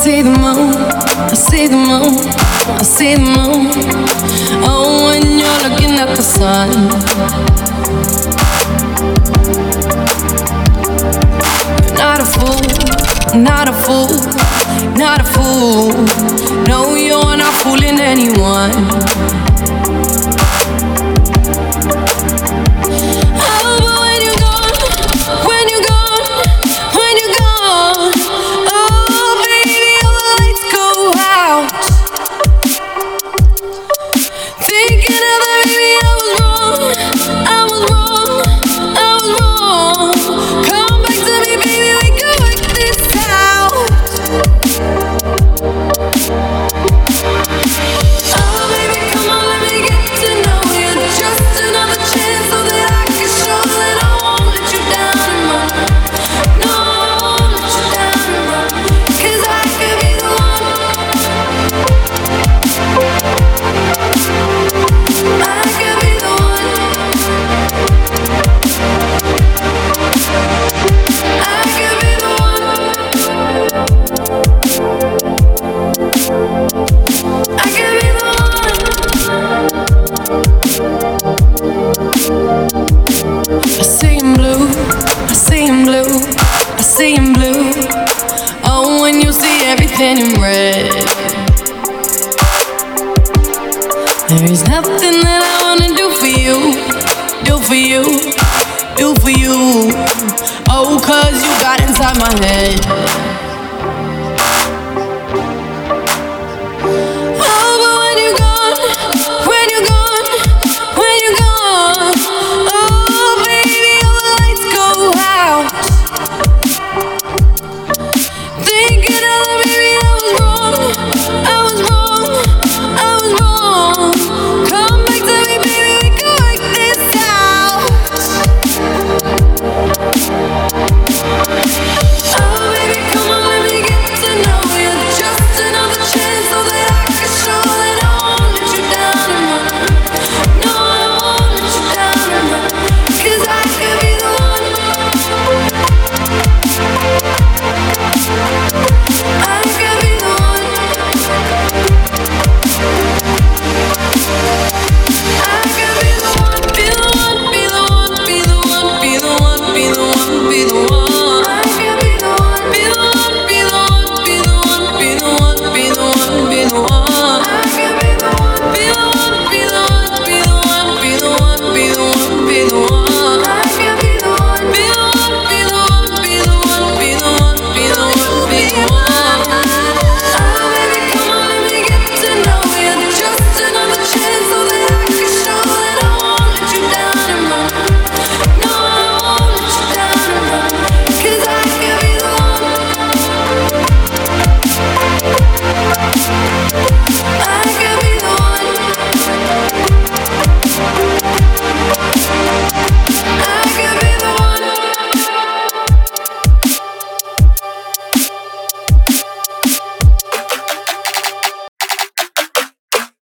see the moon, I see the moon, I see the moon. Oh, when you're looking at the sun. Not a fool, not a fool, not a fool. No, you're fooling anyone. Oh, there is nothing that I wanna do for you, do for you, do for you. Oh, cause you got inside my head.